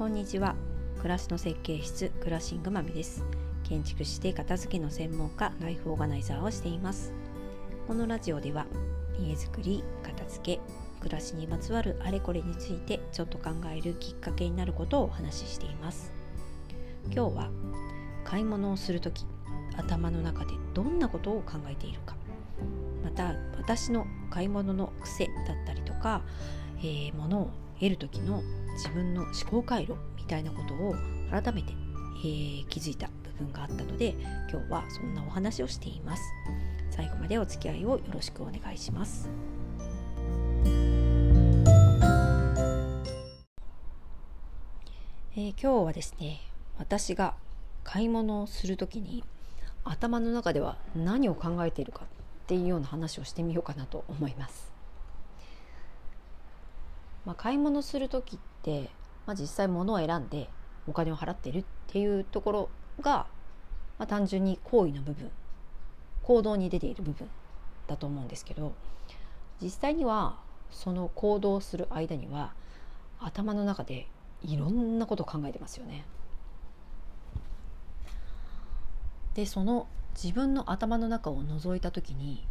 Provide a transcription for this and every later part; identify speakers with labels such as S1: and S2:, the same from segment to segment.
S1: こんにちは。暮らしの設計室クラシングマミです。建築士で片付けの専門家ライフオーガナイザーをしています。このラジオでは家づくり片付け暮らしにまつわるあれこれについてちょっと考えるきっかけになることをお話ししています。今日は買い物をする時頭の中でどんなことを考えているか。また私の買い物の癖だったりとか、えー、物を得る時の自分の思考回路みたいなことを改めて、えー、気づいた部分があったので今日はそんなお話をしています最後までお付き合いをよろしくお願いしますえー、今日はですね私が買い物をする時に頭の中では何を考えているかっていうような話をしてみようかなと思います。まあ、買い物する時って、まあ、実際物を選んでお金を払ってるっていうところが、まあ、単純に行為の部分行動に出ている部分だと思うんですけど実際にはその行動する間には頭の中でいろんなこと考えてますよね。でその自分の頭の中を覗いた時に、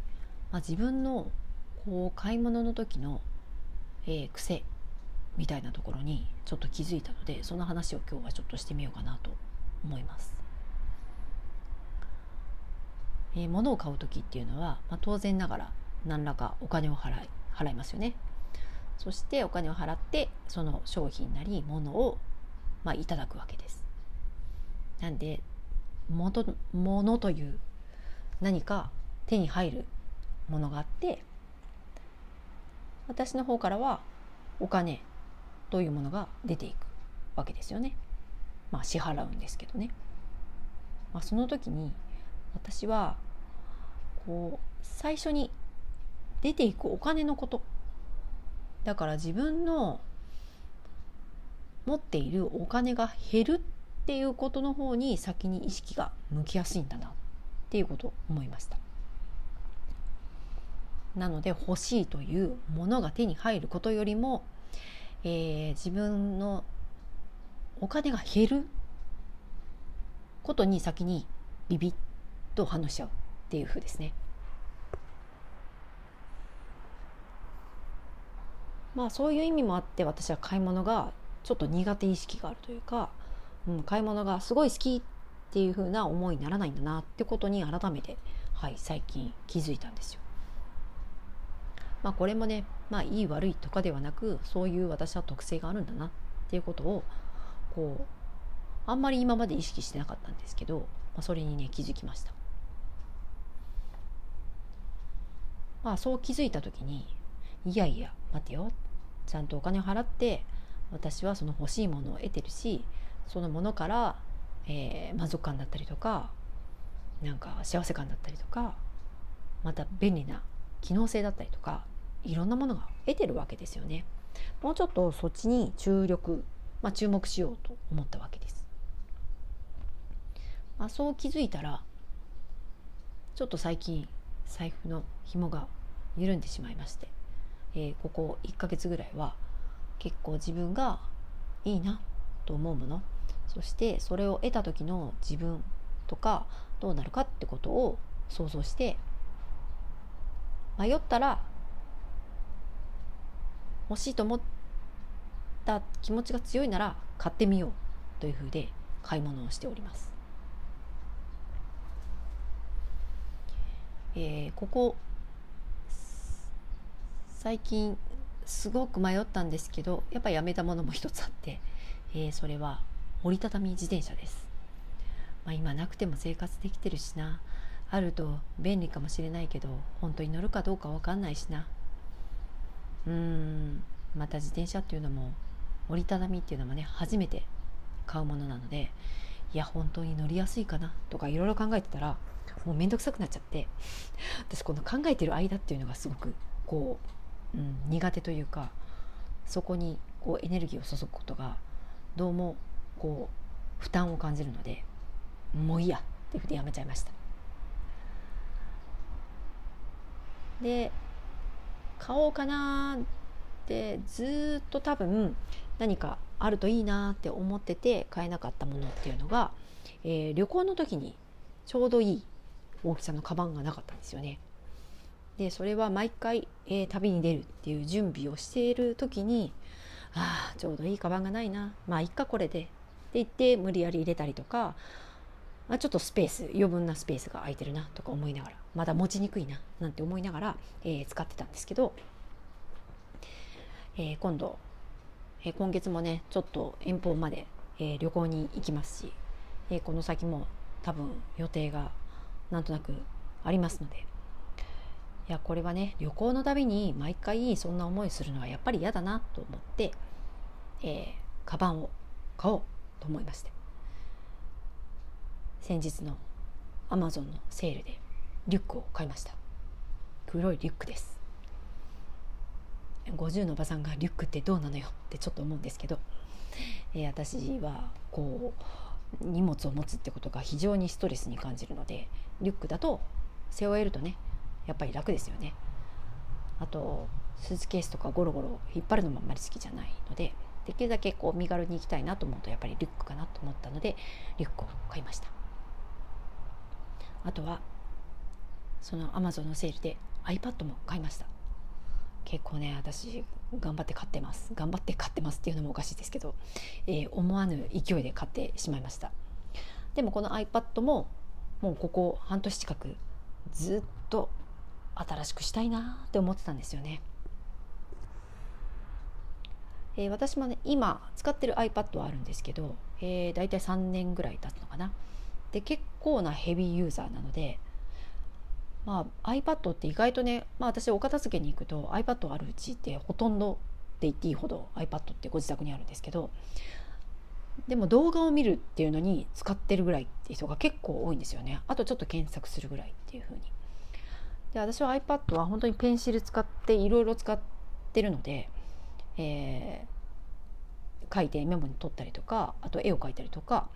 S1: まあ、自分のこう買い物の時の、えー、癖みたいなところにちょっと気づいたのでその話を今日はちょっとしてみようかなと思います。えー、物を買う時っていうのは、まあ、当然ながら何らかお金を払い払いますよね。そしてお金を払ってその商品なり物を、まあ、いただくわけです。なんでもとものという何か手に入るものがあって私の方からはお金というものが出ていくわけですよね。まあ支払うんですけどね。まあ、その時に私はこう最初に出ていくお金のことだから自分の持っているお金が減るっていうことの方に先に意識が向きやすいんだなっていうことを思いましたなので欲しいというものが手に入ることよりも、えー、自分のお金が減ることに先にビビッと反応しちゃうっていうふうですね。まあそういう意味もあって私は買い物がちょっと苦手意識があるというかうん、買い物がすごい好きっていう風な思いにならないんだなってことに改めて、はい、最近気づいたんですよ。まあこれもね、まあいい悪いとかではなくそういう私は特性があるんだなっていうことをこうあんまり今まで意識してなかったんですけど、まあ、それにね気づきました。まあそう気づいた時にいやいや待てよちゃんとお金を払って私はその欲しいものを得てるしそのものから、えー、満足感だったりとかなんか幸せ感だったりとかまた便利な機能性だったりとかいろんなものが得てるわけですよね。もうちょっとそっちに注力、まあ、注目しようと思ったわけです。まあ、そう気づいたらちょっと最近財布の紐が緩んでしまいまして、えー、ここ1ヶ月ぐらいは結構自分がいいなと思うものそしてそれを得た時の自分とかどうなるかってことを想像して迷ったら欲しいと思った気持ちが強いなら買ってみようというふうで買い物をしております。えー、ここ最近すごく迷ったんですけどやっぱやめたものも一つあって、えー、それは折りたたみ自転車です、まあ、今なくても生活できてるしなあると便利かもしれないけど本当に乗るかどうか分かんないしな。うーん。また自転車っていうのも折りたたみっていうのもね初めて買うものなのでいや本当に乗りやすいかなとかいろいろ考えてたらもう面倒くさくなっちゃって私この考えてる間っていうのがすごくこう、うん、苦手というかそこにこうエネルギーを注ぐことがどうもこう負担を感じるのでもういいやっていうふうでやめちゃいました。で買おうかなってずっと多分何かあるといいなって思ってて買えなかったものっていうのが、えー、旅行の時にちょうどいい大きさのカバンがなかったんですよね。でそれは毎回、えー、旅に出るっていう準備をしている時にああちょうどいいカバンがないなまあいっかこれでって言って無理やり入れたりとか、あ、ちょっとスペース余分なスペースが空いてるなとか思いながらまだ持ちにくいななんて思いながら、えー、使ってたんですけど、えー、今度、えー、今月もねちょっと遠方まで、え旅行に行きますし、えこの先も多分予定がなんとなくありますので。いやこれはね旅行のたびに毎回そんな思いするのはやっぱり嫌だなと思って、えー、カバンを買おうと思いまして。先日のアマゾンのセールでリュックを買いました。黒いリュックです。50のおばさんがリュックってどうなのよ？ってちょっと思うんですけど、えー、私はこう荷物を持つってことが非常にストレスに感じるのでリュックだと背負えるとねやっぱり楽ですよね。あとスーツケースとかゴロゴロ引っ張るのもあんまり好きじゃないのでできるだけこう身軽に行きたいなと思うとやっぱりリュックかなと思ったのでリュックを買いました。あとはそのアマゾンのセールで iPad も買いました結構ね私頑張って買ってます頑張って買ってますっていうのもおかしいですけど、えー、思わぬ勢いで買ってしまいましたでもこの iPad ももうここ半年近くずっと新しくしたいなって思ってたんですよね。えー、私もね今使ってる iPad はあるんですけど、えー、大体3年ぐらい経つのかな。で結構なヘビーユーザーなので、まあ、iPad って意外とね、まあ、私お片付けに行くと iPad あるうちってほとんどって言っていいほど iPad ってご自宅にあるんですけどでも動画を見るっていうのに使ってるぐらいって人が結構多いんですよね。あとちょっと検索するぐらいっていうふうに。で私は iPad は本当にペンシル使っていろいろ使ってるので、えー、書いてメモに取ったりとかあと絵を描いたりとか、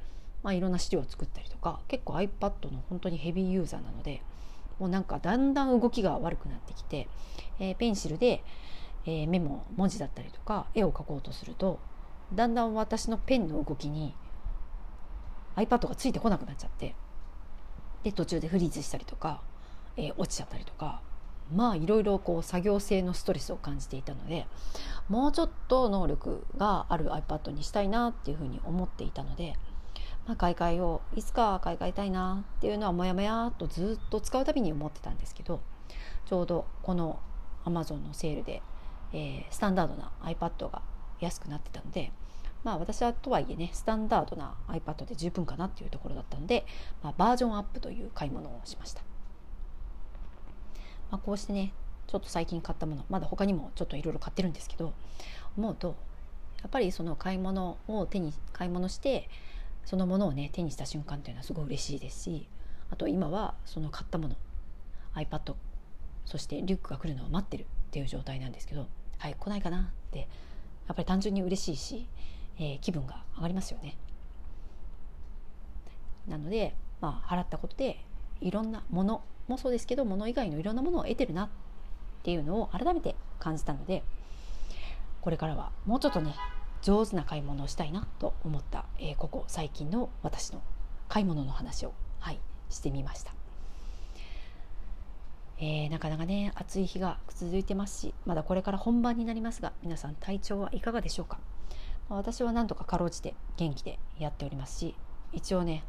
S1: まあ、いろんな資料を作ったりとか結構 iPad の本当にヘビーユーザーなのでもうなんかだんだん動きが悪くなってきて、えー、ペンシルで、えー、メモ文字だったりとか絵を描こうとするとだんだん私のペンの動きに iPad がついてこなくなっちゃってで途中でフリーズしたりとかえー、落ちちゃったりとかまあいろいろこう作業性のストレスを感じていたのでもうちょっと能力がある iPad にしたいなっていうふうに思っていたので、まあ、買い替えをいつか買い替えたいなっていうのはもやもやとずっと使うたびに思ってたんですけどちょうどこの Amazon のセールで、えー、スタンダードな iPad が安くなってたのでまあ私はとはいえねスタンダードな iPad で十分かなっていうところだったので、まあ、バージョンアップという買い物をしました。まあ、こうしてねちょっと最近買ったものまだ他にもちょっといろいろ買ってるんですけど思うとやっぱりその買い物を手に買い物してそのものをね手にした瞬間っていうのはすごい嬉しいですしあと今はその買ったもの iPad そしてリュックが来るのを待ってるっていう状態なんですけどはい来ないかなってやっぱり単純に嬉しいし、えー、気分が上がりますよね。なのでまあ払ったことでいろんなものもそうですけど物以外のいろんなものを得てるなっていうのを改めて感じたのでこれからはもうちょっとね上手な買い物をしたいなと思った、えー、ここ最近の私の買い物の話を、はい、してみました。えー、なかなかね暑い日が続いてますしまだこれから本番になりますが皆さん体調はいかがでしょうか、まあ、私はなんとかかろうじて元気でやっておりますし一応ね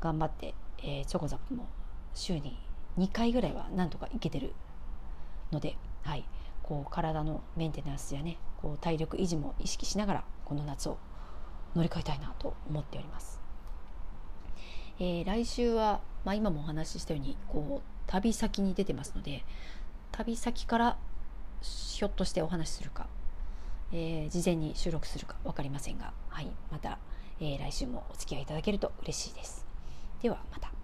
S1: 頑張って、えー、チョコザップも週に2回ぐらいはなんとかいけてるので、はい、こう体のメンテナンスやねこう体力維持も意識しながらこの夏を乗り越えたいなと思っております。えー、来週は、まあ、今もお話ししたようにこう旅先に出てますので旅先からひょっとしてお話しするか、えー、事前に収録するか分かりませんが、はい、また、えー、来週もお付き合いいただけると嬉しいです。ではまた。